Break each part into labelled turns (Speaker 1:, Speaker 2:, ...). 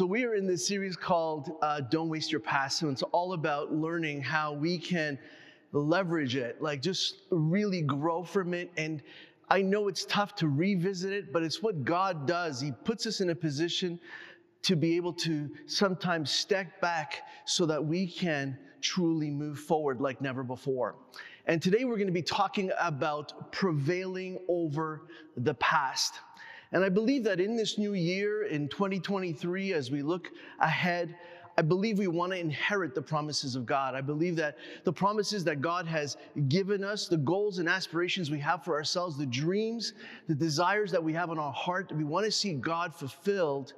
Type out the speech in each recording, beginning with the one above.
Speaker 1: So, we are in this series called uh, Don't Waste Your Past. And it's all about learning how we can leverage it, like just really grow from it. And I know it's tough to revisit it, but it's what God does. He puts us in a position to be able to sometimes step back so that we can truly move forward like never before. And today we're going to be talking about prevailing over the past. And I believe that in this new year, in 2023, as we look ahead, I believe we want to inherit the promises of God. I believe that the promises that God has given us, the goals and aspirations we have for ourselves, the dreams, the desires that we have in our heart, we want to see God fulfilled.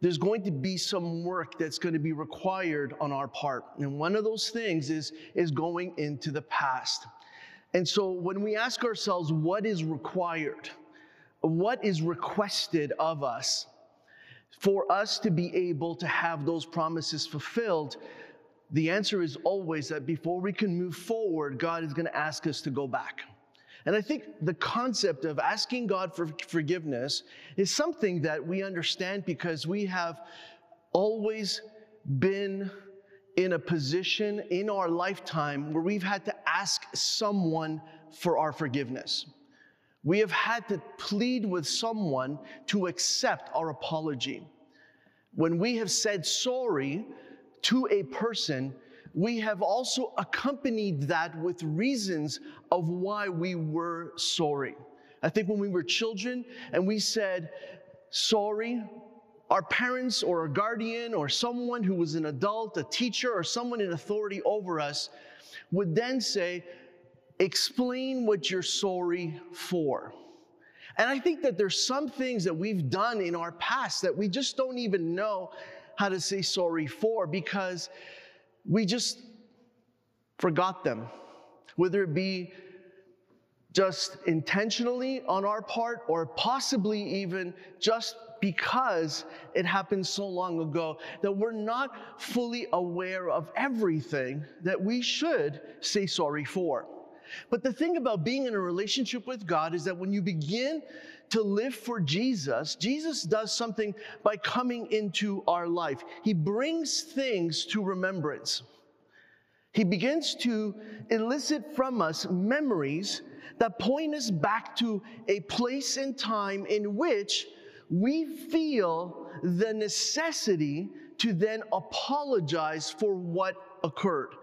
Speaker 1: There's going to be some work that's going to be required on our part. And one of those things is, is going into the past. And so when we ask ourselves, what is required? What is requested of us for us to be able to have those promises fulfilled, the answer is always that before we can move forward, God is going to ask us to go back. And I think the concept of asking God for forgiveness is something that we understand because we have always been in a position in our lifetime where we've had to ask someone for our forgiveness. We have had to plead with someone to accept our apology. When we have said sorry to a person, we have also accompanied that with reasons of why we were sorry. I think when we were children and we said sorry, our parents or a guardian or someone who was an adult, a teacher, or someone in authority over us would then say, explain what you're sorry for. And I think that there's some things that we've done in our past that we just don't even know how to say sorry for because we just forgot them. Whether it be just intentionally on our part or possibly even just because it happened so long ago that we're not fully aware of everything that we should say sorry for. But the thing about being in a relationship with God is that when you begin to live for Jesus, Jesus does something by coming into our life. He brings things to remembrance. He begins to elicit from us memories that point us back to a place and time in which we feel the necessity to then apologize for what occurred.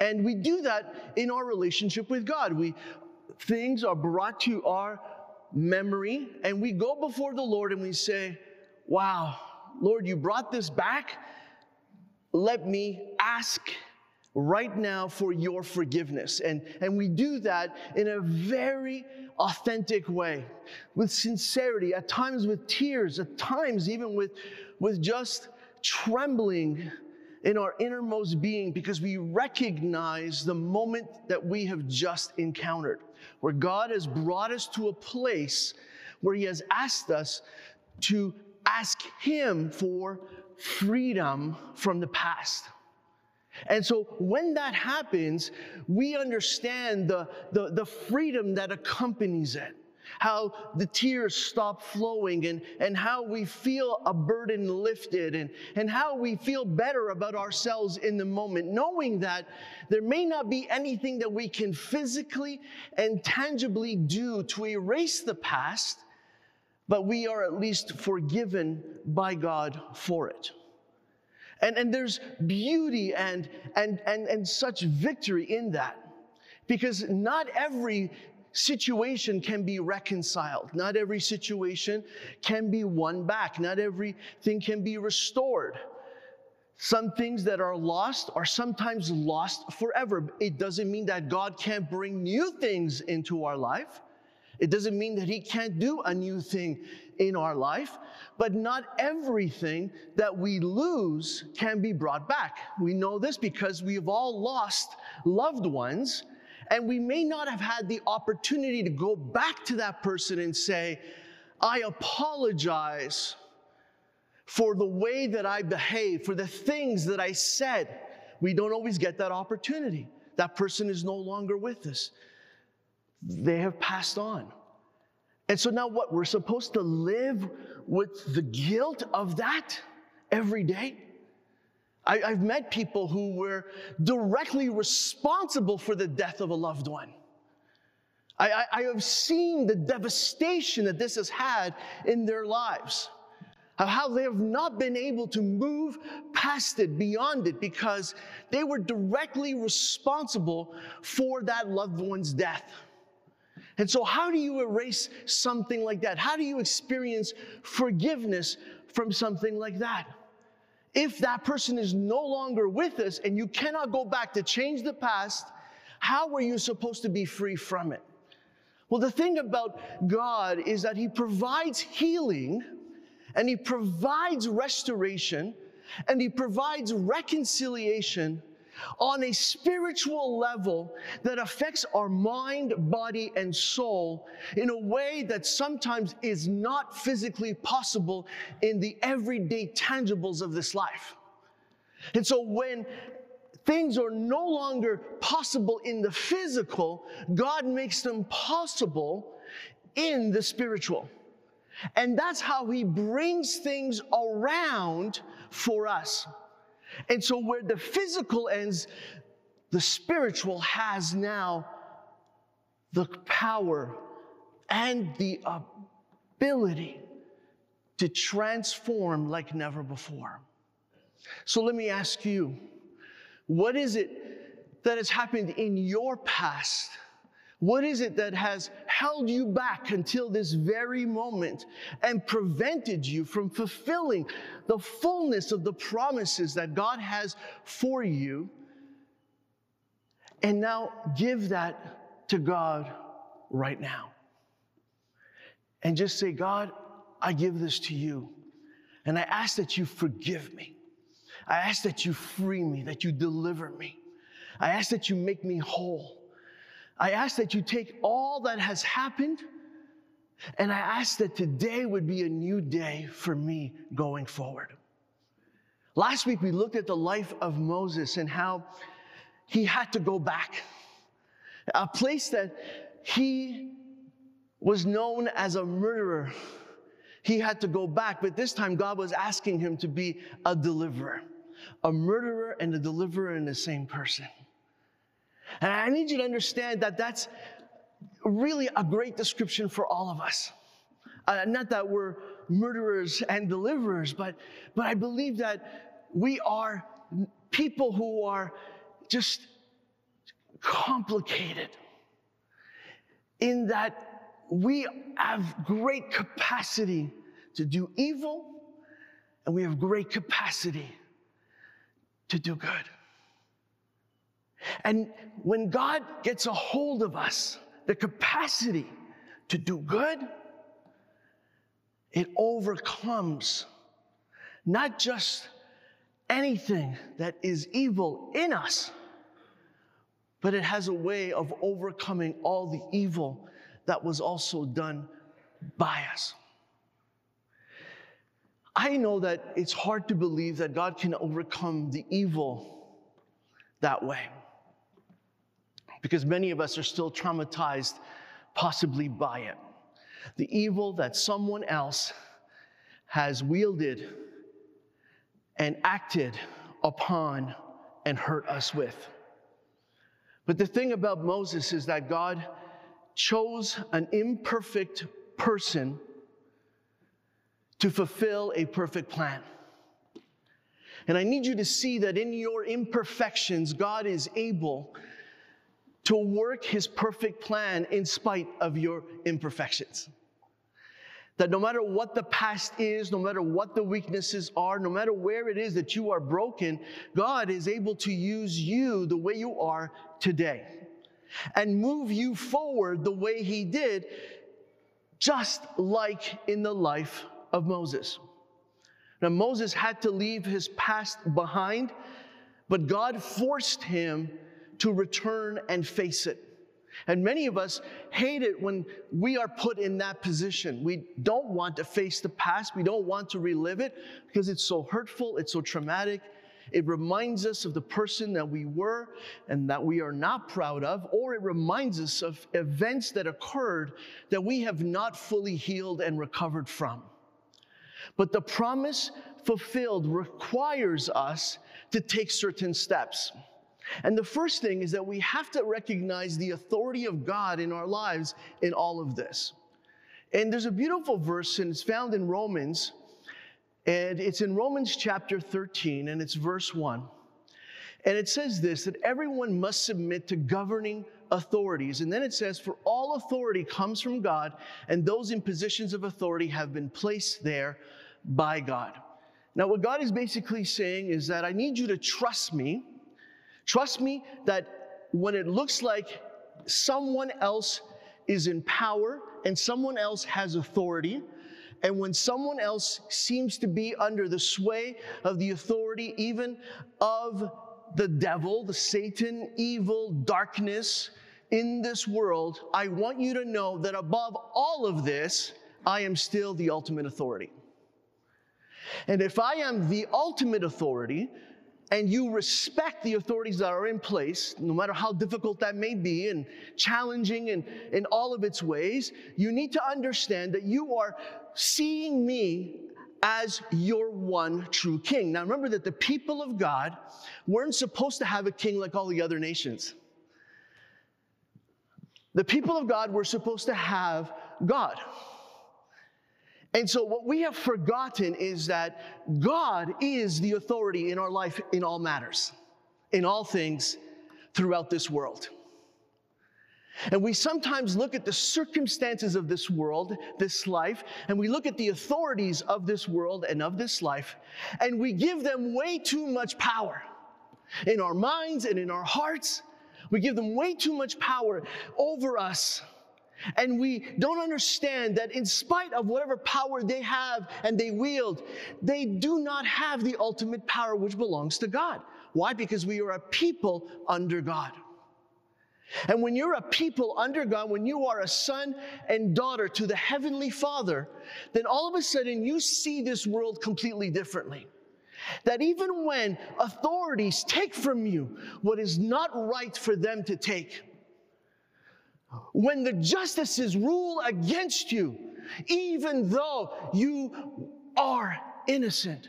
Speaker 1: And we do that in our relationship with God. We things are brought to our memory and we go before the Lord and we say, "Wow, Lord, you brought this back. Let me ask right now for your forgiveness." And and we do that in a very authentic way, with sincerity, at times with tears, at times even with with just trembling in our innermost being because we recognize the moment that we have just encountered, where God has brought us to a place where He has asked us to ask Him for freedom from the past. And so when that happens, we understand the, the, the freedom that accompanies it how the tears stop flowing and, and how we feel a burden lifted and, and how we feel better about ourselves in the moment, knowing that there may not be anything that we can physically and tangibly do to erase the past, but we are at least forgiven by God for it. And, and there's beauty and, and, and, and such victory in that. Because not every situation can be reconciled. Not every situation can be won back. Not everything can be restored. Some things that are lost are sometimes lost forever. It doesn't mean that God can't bring new things into our life. It doesn't mean that He can't do a new thing in our life, but not everything that we lose can be brought back. We know this because we have all lost loved ones, and we may not have had the opportunity to go back to that person and say, I apologize for the way that I behaved, for the things that I said. We don't always get that opportunity. That person is no longer with us. They have passed on. And so now what? We're supposed to live with the guilt of that every day? I, have met people who were directly responsible for the death of a loved one. I, I, I have seen the devastation that this has had in their lives of how they have not been able to move past it, beyond it, because they were directly responsible for that loved one's death. And so, how do you erase something like that? How do you experience forgiveness from something like that? If that person is no longer with us and you cannot go back to change the past, how are you supposed to be free from it? Well, the thing about God is that He provides healing and He provides restoration and He provides reconciliation on a spiritual level that affects our mind, body, and soul in a way that sometimes is not physically possible in the everyday tangibles of this life. And so when things are no longer possible in the physical, God makes them possible in the spiritual. And that's how He brings things around for us. And so, where the physical ends, the spiritual has now the power and the ability to transform like never before. So, let me ask you what is it that has happened in your past? What is it that has held you back until this very moment and prevented you from fulfilling the fullness of the promises that God has for you? And now give that to God right now. And just say, God, I give this to you. And I ask that you forgive me. I ask that you free me, that you deliver me. I ask that you make me whole. I ask that you take all that has happened and I ask that today would be a new day for me going forward. Last week we looked at the life of Moses and how he had to go back. A place that he was known as a murderer. He had to go back, but this time God was asking him to be a deliverer. A murderer and a deliverer in the same person. And I need you to understand that that's really a great description for all of us. Uh, not that we're murderers and deliverers, but, but I believe that we are people who are just complicated in that we have great capacity to do evil and we have great capacity to do good. And when God gets a hold of us, the capacity to do good, it overcomes not just anything that is evil in us, but it has a way of overcoming all the evil that was also done by us. I know that it's hard to believe that God can overcome the evil that way because many of us are still traumatized, possibly by it. The evil that someone else has wielded and acted upon and hurt us with. But the thing about Moses is that God chose an imperfect person to fulfill a perfect plan. And I need you to see that in your imperfections, God is able to work his perfect plan in spite of your imperfections. That no matter what the past is, no matter what the weaknesses are, no matter where it is that you are broken, God is able to use you the way you are today and move you forward the way he did just like in the life of Moses. Now, Moses had to leave his past behind, but God forced him to return and face it. And many of us hate it when we are put in that position. We don't want to face the past. We don't want to relive it because it's so hurtful, it's so traumatic. It reminds us of the person that we were and that we are not proud of, or it reminds us of events that occurred that we have not fully healed and recovered from. But the promise fulfilled requires us to take certain steps. And the first thing is that we have to recognize the authority of God in our lives in all of this. And there's a beautiful verse, and it's found in Romans, and it's in Romans chapter 13, and it's verse 1. And it says this that everyone must submit to governing authorities. And then it says, For all authority comes from God, and those in positions of authority have been placed there by God. Now, what God is basically saying is that I need you to trust me Trust me that when it looks like someone else is in power and someone else has authority, and when someone else seems to be under the sway of the authority, even of the devil, the Satan, evil, darkness in this world, I want you to know that above all of this, I am still the ultimate authority. And if I am the ultimate authority, and you respect the authorities that are in place, no matter how difficult that may be and challenging in, in all of its ways, you need to understand that you are seeing me as your one true king. Now remember that the people of God weren't supposed to have a king like all the other nations. The people of God were supposed to have God. And so, what we have forgotten is that God is the authority in our life in all matters, in all things throughout this world. And we sometimes look at the circumstances of this world, this life, and we look at the authorities of this world and of this life, and we give them way too much power in our minds and in our hearts. We give them way too much power over us. And we don't understand that in spite of whatever power they have and they wield, they do not have the ultimate power which belongs to God. Why? Because we are a people under God. And when you're a people under God, when you are a son and daughter to the Heavenly Father, then all of a sudden you see this world completely differently. That even when authorities take from you what is not right for them to take, when the justices rule against you, even though you are innocent,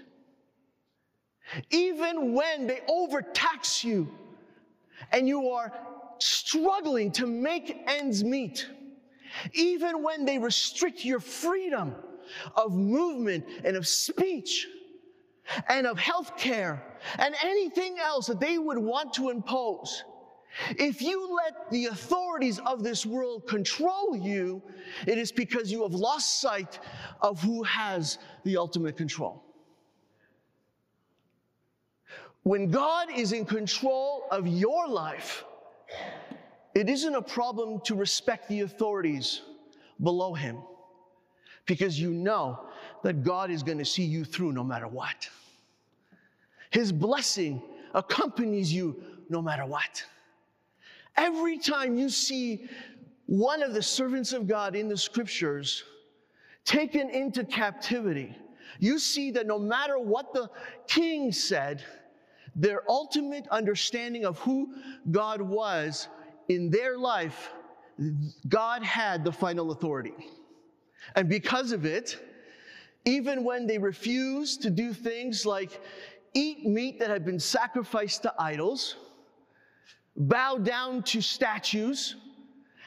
Speaker 1: even when they overtax you and you are struggling to make ends meet, even when they restrict your freedom of movement and of speech and of health care and anything else that they would want to impose, if you let the authorities of this world control you, it is because you have lost sight of who has the ultimate control. When God is in control of your life, it isn't a problem to respect the authorities below Him because you know that God is going to see you through no matter what. His blessing accompanies you no matter what. Every time you see one of the servants of God in the scriptures taken into captivity, you see that no matter what the king said, their ultimate understanding of who God was in their life, God had the final authority. And because of it, even when they refused to do things like eat meat that had been sacrificed to idols, bow down to statues,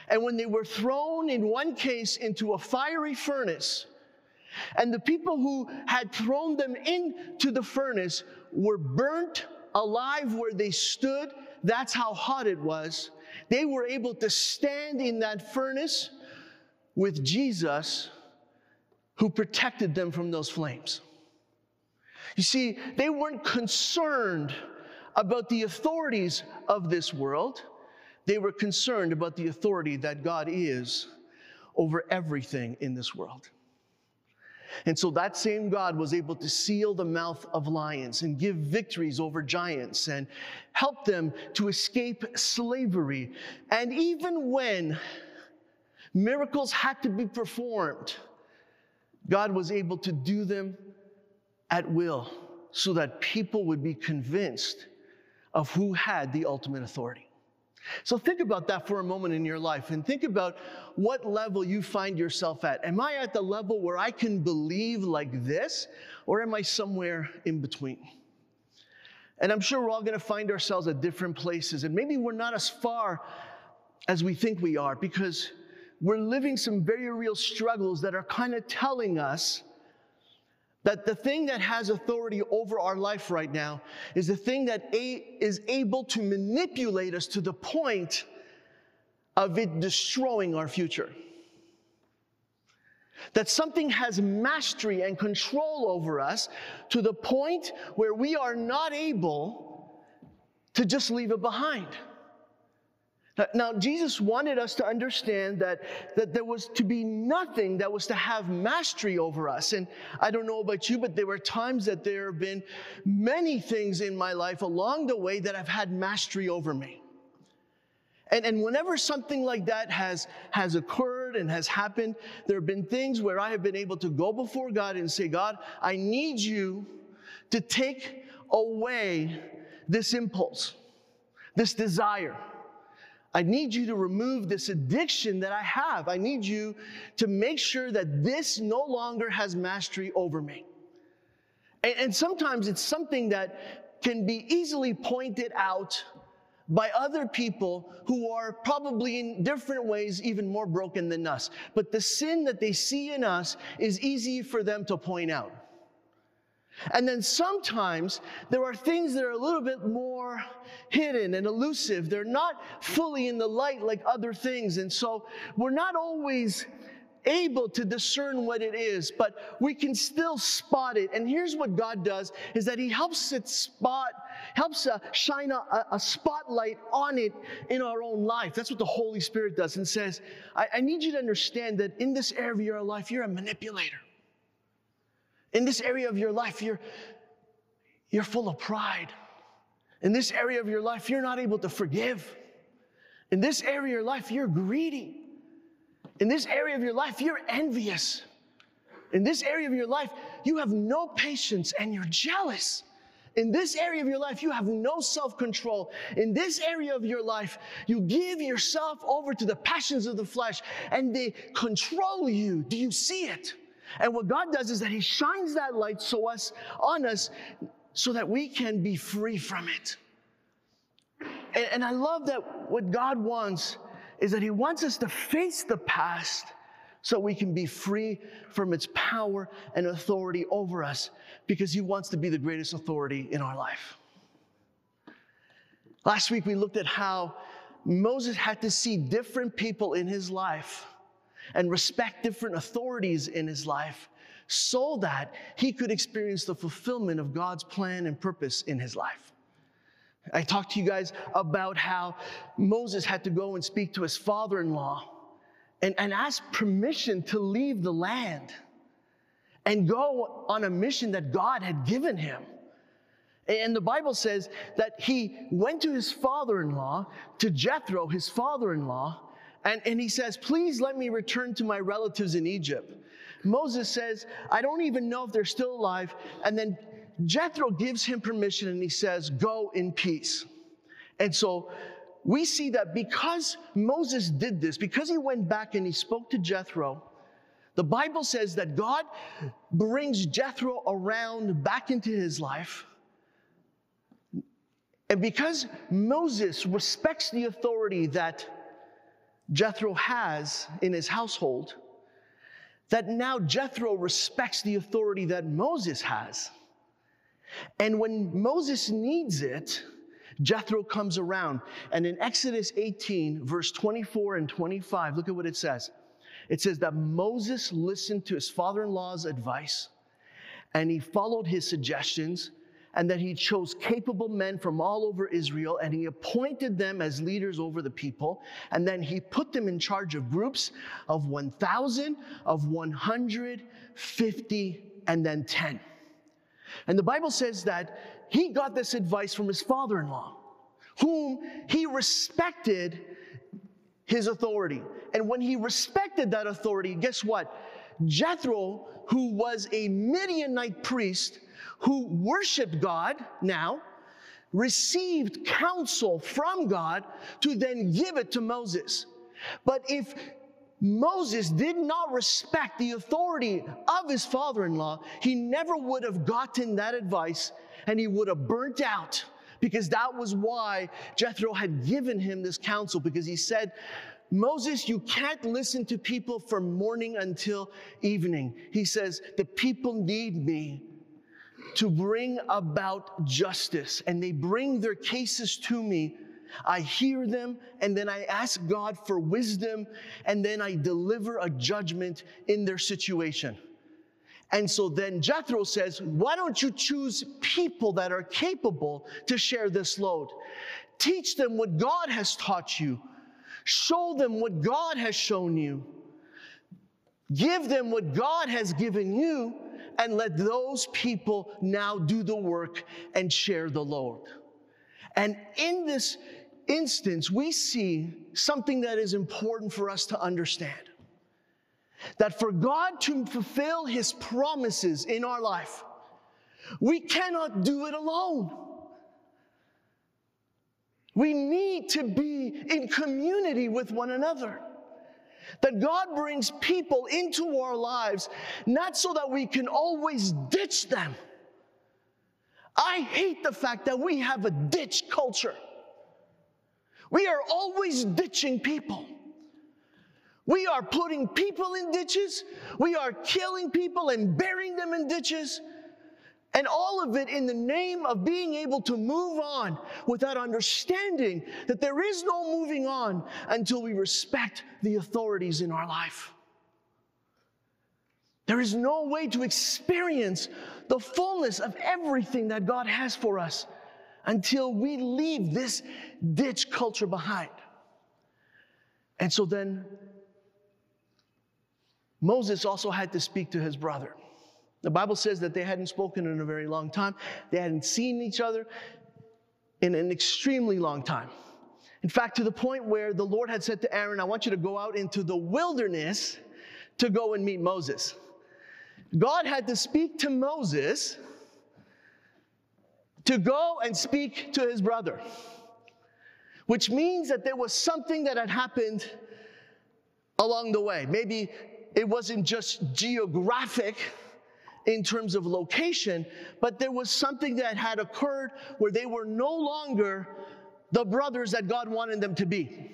Speaker 1: and when they were thrown, in one case, into a fiery furnace, and the people who had thrown them into the furnace were burnt alive where they stood. That's how hot it was. They were able to stand in that furnace with Jesus who protected them from those flames. You see, they weren't concerned about the authorities of this world. They were concerned about the authority that God is over everything in this world. And so that same God was able to seal the mouth of lions and give victories over giants and help them to escape slavery. And even when miracles had to be performed, God was able to do them at will so that people would be convinced of who had the ultimate authority. So think about that for a moment in your life and think about what level you find yourself at. Am I at the level where I can believe like this, or am I somewhere in between? And I'm sure we're all going to find ourselves at different places, and maybe we're not as far as we think we are because we're living some very real struggles that are kind of telling us that the thing that has authority over our life right now is the thing that a- is able to manipulate us to the point of it destroying our future. That something has mastery and control over us to the point where we are not able to just leave it behind. Now, Jesus wanted us to understand that, that there was to be nothing that was to have mastery over us. And I don't know about you, but there were times that there have been many things in my life along the way that have had mastery over me. And, and whenever something like that has, has occurred and has happened, there have been things where I have been able to go before God and say, God, I need you to take away this impulse, this desire I need you to remove this addiction that I have. I need you to make sure that this no longer has mastery over me. And, and, sometimes it's something that can be easily pointed out by other people who are probably in different ways even more broken than us. But the sin that they see in us is easy for them to point out. And then sometimes there are things that are a little bit more hidden and elusive. They're not fully in the light like other things. And so we're not always able to discern what it is, but we can still spot it. And here's what God does is that he helps it spot, helps uh, shine a, a, spotlight on it in our own life. That's what the Holy Spirit does and says, I, I need you to understand that in this area of your life, you're a manipulator. In this area of your life, you're, you're full of pride. In this area of your life, you're not able to forgive. In this area of your life, you're greedy. In this area of your life, you're envious. In this area of your life, you have no patience and you're jealous. In this area of your life, you have no self control. In this area of your life, you give yourself over to the passions of the flesh and they control you. Do you see it? And what God does is that He shines that light so us on us so that we can be free from it. And, and I love that what God wants is that He wants us to face the past so we can be free from its power and authority over us because He wants to be the greatest authority in our life. Last week we looked at how Moses had to see different people in his life and respect different authorities in his life so that he could experience the fulfillment of God's plan and purpose in his life. I talked to you guys about how Moses had to go and speak to his father in law and, and ask permission to leave the land and go on a mission that God had given him. And the Bible says that he went to his father in law, to Jethro, his father in law, and, and he says, Please let me return to my relatives in Egypt. Moses says, I don't even know if they're still alive. And then Jethro gives him permission and he says, Go in peace. And so we see that because Moses did this, because he went back and he spoke to Jethro, the Bible says that God brings Jethro around back into his life. And because Moses respects the authority that Jethro has in his household, that now Jethro respects the authority that Moses has. And when Moses needs it, Jethro comes around. And in Exodus 18, verse 24 and 25, look at what it says. It says that Moses listened to his father in law's advice and he followed his suggestions and that he chose capable men from all over Israel and he appointed them as leaders over the people. And then he put them in charge of groups of 1,000, of 150, and then 10. And the Bible says that he got this advice from his father in law, whom he respected his authority. And when he respected that authority, guess what? Jethro, who was a Midianite priest, who worshiped God now, received counsel from God to then give it to Moses. But if Moses did not respect the authority of his father in law, he never would have gotten that advice and he would have burnt out because that was why Jethro had given him this counsel because he said, Moses, you can't listen to people from morning until evening. He says, The people need me to bring about justice, and they bring their cases to me. I hear them, and then I ask God for wisdom, and then I deliver a judgment in their situation. And so then Jethro says, Why don't you choose people that are capable to share this load? Teach them what God has taught you, show them what God has shown you, give them what God has given you, and let those people now do the work and share the load. And in this instance, we see something that is important for us to understand that for God to fulfill his promises in our life, we cannot do it alone. We need to be in community with one another. That God brings people into our lives, not so that we can always ditch them. I hate the fact that we have a ditch culture. We are always ditching people. We are putting people in ditches. We are killing people and burying them in ditches. And all of it in the name of being able to move on without understanding that there is no moving on until we respect the authorities in our life. There is no way to experience the fullness of everything that God has for us until we leave this ditch culture behind. And so then Moses also had to speak to his brother. The Bible says that they hadn't spoken in a very long time. They hadn't seen each other in an extremely long time. In fact, to the point where the Lord had said to Aaron, I want you to go out into the wilderness to go and meet Moses. God had to speak to Moses to go and speak to his brother, which means that there was something that had happened along the way. Maybe it wasn't just geographic in terms of location, but there was something that had occurred where they were no longer the brothers that God wanted them to be.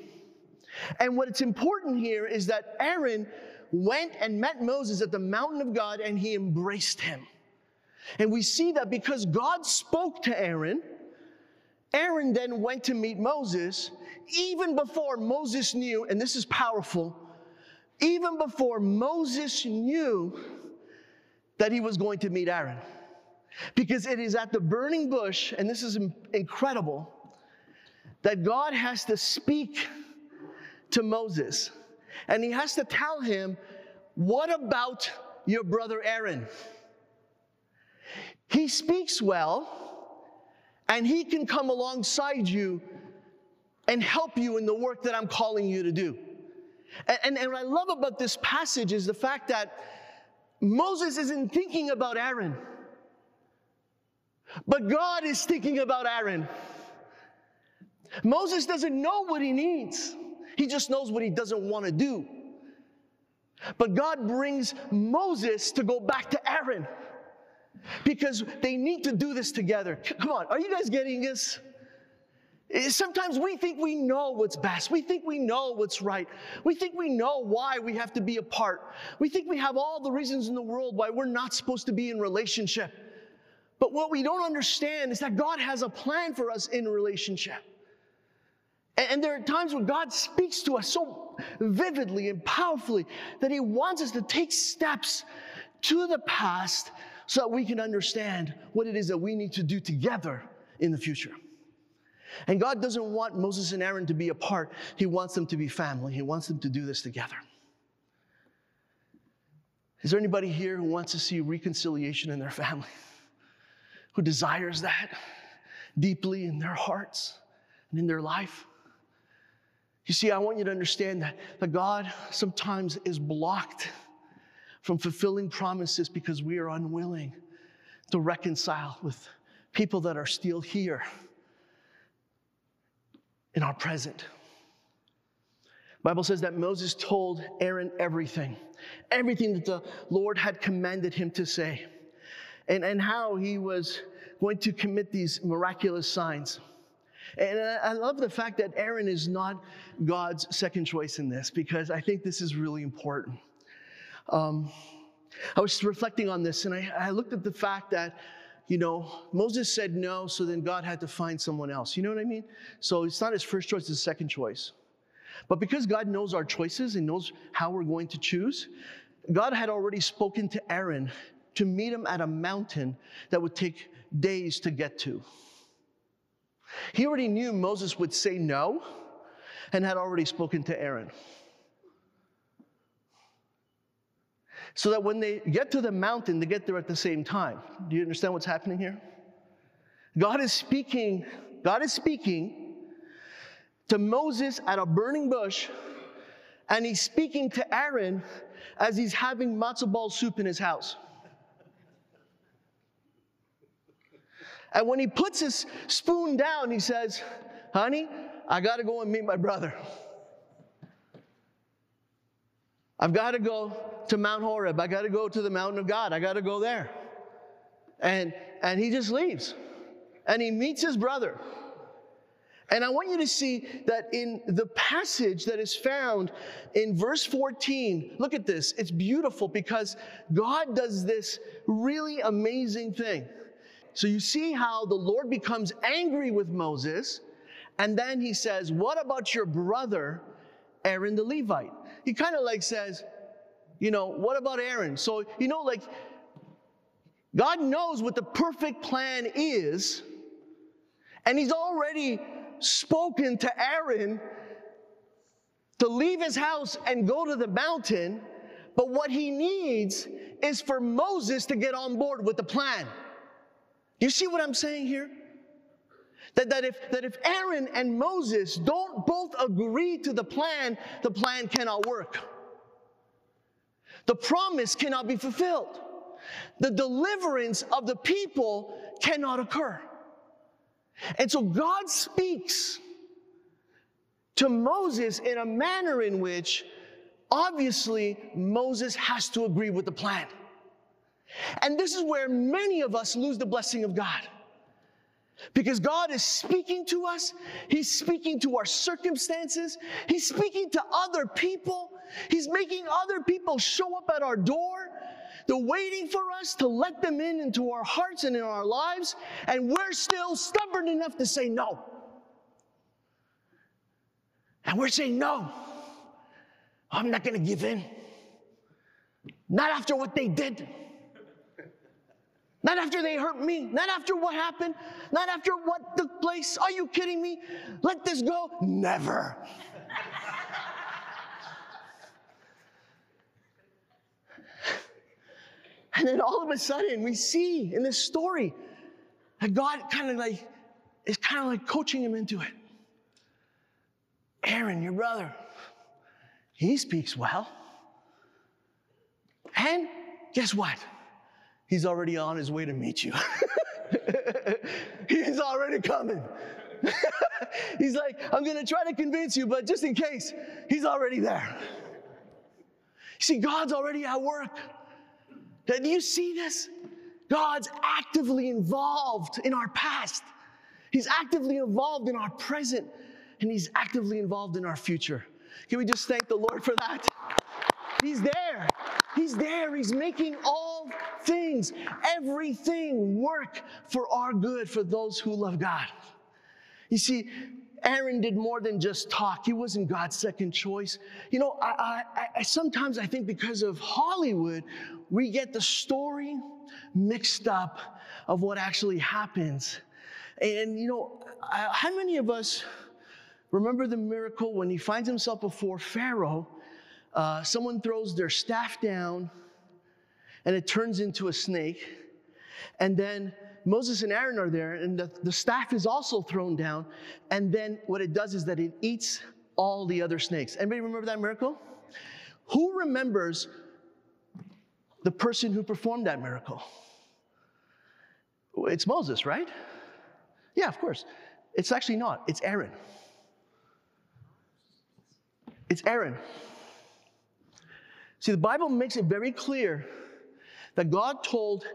Speaker 1: And what's important here is that Aaron went and met Moses at the mountain of God and he embraced him. And we see that because God spoke to Aaron, Aaron then went to meet Moses even before Moses knew, and this is powerful, even before Moses knew that he was going to meet Aaron. Because it is at the burning bush, and this is incredible, that God has to speak to Moses. And he has to tell him, What about your brother Aaron? He speaks well, and he can come alongside you and help you in the work that I'm calling you to do. And, and, and what I love about this passage is the fact that Moses isn't thinking about Aaron, but God is thinking about Aaron. Moses doesn't know what he needs, he just knows what he doesn't want to do. But God brings Moses to go back to Aaron because they need to do this together. Come on, are you guys getting this? Eh, sometimes we think we know what's best. We think we know what's right. We think we know why we have to be apart. We think we have all the reasons in the world why we're not supposed to be in relationship. But what we don't understand is that God has a plan for us in relationship. And there are times when God speaks to us so vividly and powerfully that He wants us to take steps to the past so that we can understand what it is that we need to do together in the future. And God doesn't want Moses and Aaron to be apart, He wants them to be family. He wants them to do this together. Is there anybody here who wants to see reconciliation in their family? Who desires that deeply in their hearts and in their life? You see, I want you to understand that, that God sometimes is blocked from fulfilling promises because we are unwilling to reconcile with people that are still here in our present. Bible says that Moses told Aaron everything, everything that the Lord had commanded him to say, and, and how he was going to commit these miraculous signs. And I love the fact that Aaron is not God's second choice in this because I think this is really important. Um, I was reflecting on this and I, I looked at the fact that, you know, Moses said no, so then God had to find someone else. You know what I mean? So it's not his first choice, it's his second choice. But because God knows our choices and knows how we're going to choose, God had already spoken to Aaron to meet him at a mountain that would take days to get to. He already knew Moses would say no and had already spoken to Aaron. So that when they get to the mountain, they get there at the same time. Do you understand what's happening here? God is speaking, God is speaking to Moses at a burning bush, and he's speaking to Aaron as he's having matzo ball soup in his house. And when he puts his spoon down, he says, Honey, I got to go and meet my brother. I've got to go to Mount Horeb. I got to go to the mountain of God. I got to go there. And, and he just leaves. And he meets his brother. And I want you to see that in the passage that is found in verse 14, look at this. It's beautiful because God does this really amazing thing. So you see how the Lord becomes angry with Moses, and then he says, What about your brother, Aaron the Levite? He kind of like says, You know, what about Aaron? So, you know, like, God knows what the perfect plan is, and he's already spoken to Aaron to leave his house and go to the mountain. But what he needs is for Moses to get on board with the plan. You see what I'm saying here? That, that, if, that if Aaron and Moses don't both agree to the plan, the plan cannot work. The promise cannot be fulfilled. The deliverance of the people cannot occur. And so God speaks to Moses in a manner in which obviously Moses has to agree with the plan. And this is where many of us lose the blessing of God. Because God is speaking to us, He's speaking to our circumstances, He's speaking to other people, He's making other people show up at our door. They're waiting for us to let them in into our hearts and in our lives, and we're still stubborn enough to say no. And we're saying, no, I'm not gonna give in. Not after what they did. Not after they hurt me. Not after what happened. Not after what took place. Are you kidding me? Let this go? Never. and then all of a sudden, we see in this story that God kind of like is kind of like coaching him into it. Aaron, your brother, he speaks well. And guess what? He's already on his way to meet you. He's already coming. he's like, I'm going to try to convince you, but just in case, he's already there. See, God's already at work. Do you see this? God's actively involved in our past. He's actively involved in our present, and He's actively involved in our future. Can we just thank the Lord for that? He's there. He's there. He's making all things, everything work for our good for those who love God. You see, Aaron did more than just talk. He wasn't God's second choice. You know, I, I, I, sometimes I think because of Hollywood, we get the story mixed up of what actually happens. And, you know, how many of us remember the miracle when he finds himself before Pharaoh? Uh, someone throws their staff down and it turns into a snake. And then Moses and Aaron are there, and the, the staff is also thrown down. And then what it does is that it eats all the other snakes. Anybody remember that miracle? Who remembers the person who performed that miracle? It's Moses, right? Yeah, of course. It's actually not, it's Aaron. It's Aaron. See, the Bible makes it very clear that God told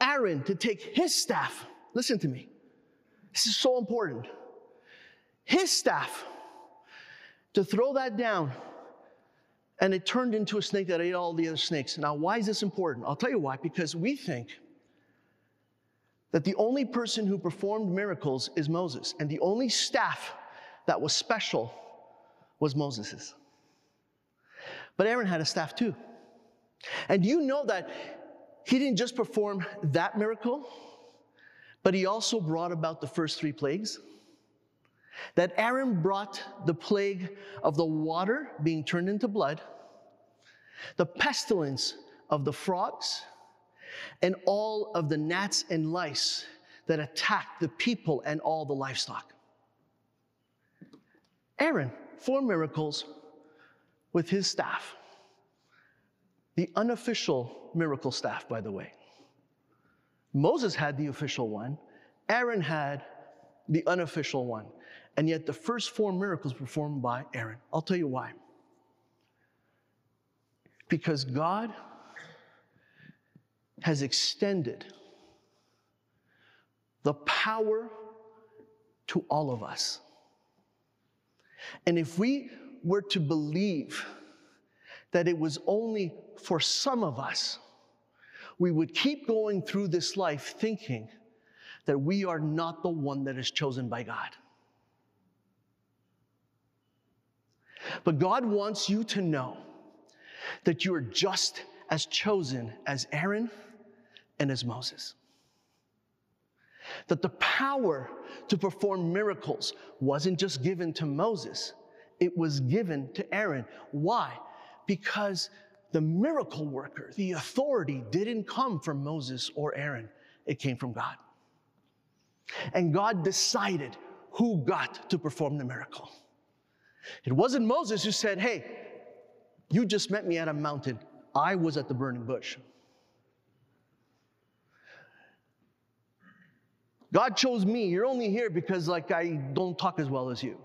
Speaker 1: Aaron to take his staff. Listen to me. This is so important. His staff to throw that down, and it turned into a snake that ate all the other snakes. Now, why is this important? I'll tell you why. Because we think that the only person who performed miracles is Moses, and the only staff that was special was Moses's. But Aaron had a staff too. And you know that he didn't just perform that miracle, but he also brought about the first three plagues. That Aaron brought the plague of the water being turned into blood, the pestilence of the frogs, and all of the gnats and lice that attacked the people and all the livestock. Aaron, four miracles with his staff. The unofficial miracle staff, by the way. Moses had the official one, Aaron had the unofficial one. And yet the first four miracles performed by Aaron. I'll tell you why. Because God has extended the power to all of us. And if we were to believe that it was only for some of us, we would keep going through this life thinking that we are not the one that is chosen by God. But God wants you to know that you are just as chosen as Aaron and as Moses. That the power to perform miracles wasn't just given to Moses, it was given to Aaron. Why? Because the miracle worker, the authority didn't come from Moses or Aaron, it came from God. And God decided who got to perform the miracle. It wasn't Moses who said, Hey, you just met me at a mountain. I was at the burning bush. God chose me. You're only here because, like, I don't talk as well as you.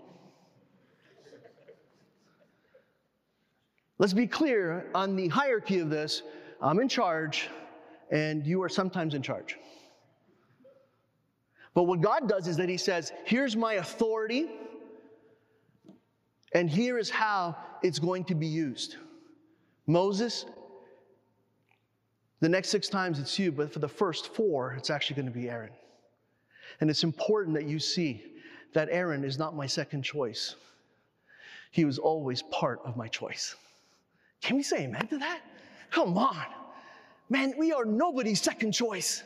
Speaker 1: Let's be clear on the hierarchy of this. I'm in charge, and you are sometimes in charge. But what God does is that He says, Here's my authority, and here is how it's going to be used. Moses, the next six times it's you, but for the first four, it's actually going to be Aaron. And it's important that you see that Aaron is not my second choice. He was always part of my choice. Can we say amen to that? Come on. Man, we are nobody's second choice.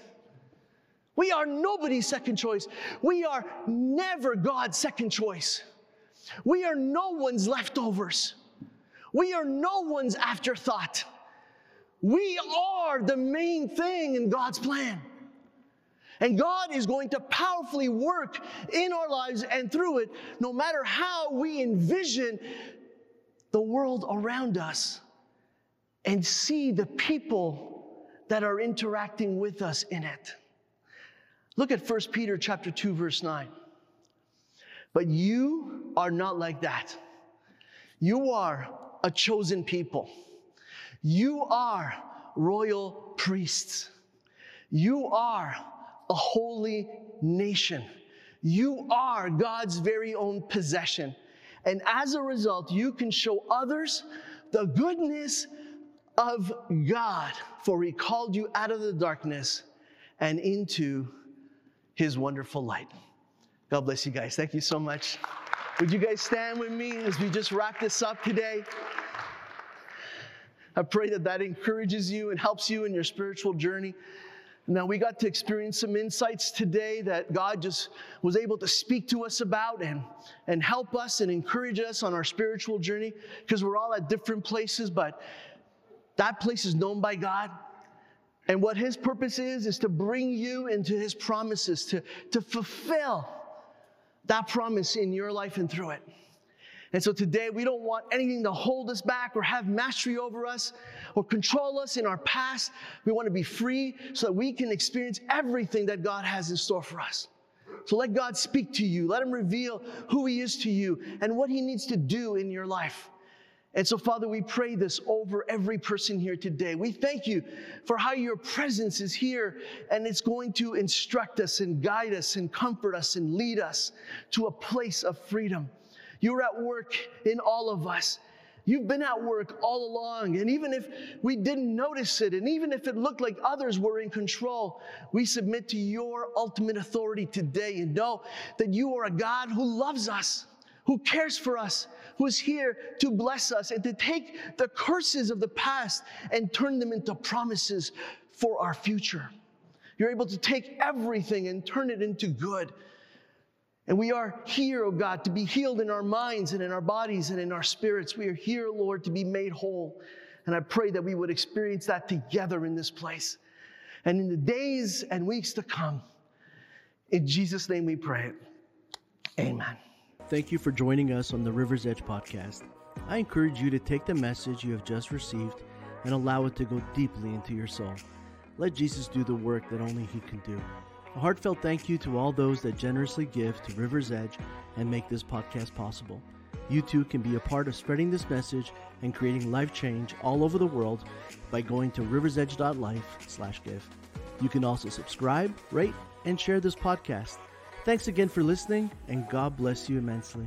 Speaker 1: We are nobody's second choice. We are never God's second choice. We are no one's leftovers. We are no one's afterthought. We are the main thing in God's plan. And God is going to powerfully work in our lives and through it, no matter how we envision the world around us and see the people that are interacting with us in it. Look at 1 Peter chapter 2 verse 9. But you are not like that. You are a chosen people. You are royal priests. You are a holy nation. You are God's very own possession. And as a result, you can show others the goodness of God, for he called you out of the darkness and into his wonderful light. God bless you guys. Thank you so much. Would you guys stand with me as we just wrap this up today? I pray that that encourages you and helps you in your spiritual journey. Now, we got to experience some insights today that God just was able to speak to us about and, and help us and encourage us on our spiritual journey because we're all at different places, but that place is known by God. And what His purpose is, is to bring you into His promises, to, to fulfill that promise in your life and through it. And so today, we don't want anything to hold us back or have mastery over us or control us in our past. We want to be free so that we can experience everything that God has in store for us. So let God speak to you. Let Him reveal who He is to you and what He needs to do in your life. And so, Father, we pray this over every person here today. We thank you for how your presence is here and it's going to instruct us and guide us and comfort us and lead us to a place of freedom. You're at work in all of us. You've been at work all along. And even if we didn't notice it, and even if it looked like others were in control, we submit to your ultimate authority today and know that you are a God who loves us, who cares for us, who is here to bless us and to take the curses of the past and turn them into promises for our future. You're able to take everything and turn it into good. And we are here, oh God, to be healed in our minds and in our bodies and in our spirits. We are here, Lord, to be made whole. And I pray that we would experience that together in this place and in the days and weeks to come. In Jesus' name we pray. Amen.
Speaker 2: Thank you for joining us on the River's Edge podcast. I encourage you to take the message you have just received and allow it to go deeply into your soul. Let Jesus do the work that only He can do. A heartfelt thank you to all those that generously give to River's Edge and make this podcast possible. You too can be a part of spreading this message and creating life change all over the world by going to riversedge.life/give. You can also subscribe, rate, and share this podcast. Thanks again for listening, and God bless you immensely.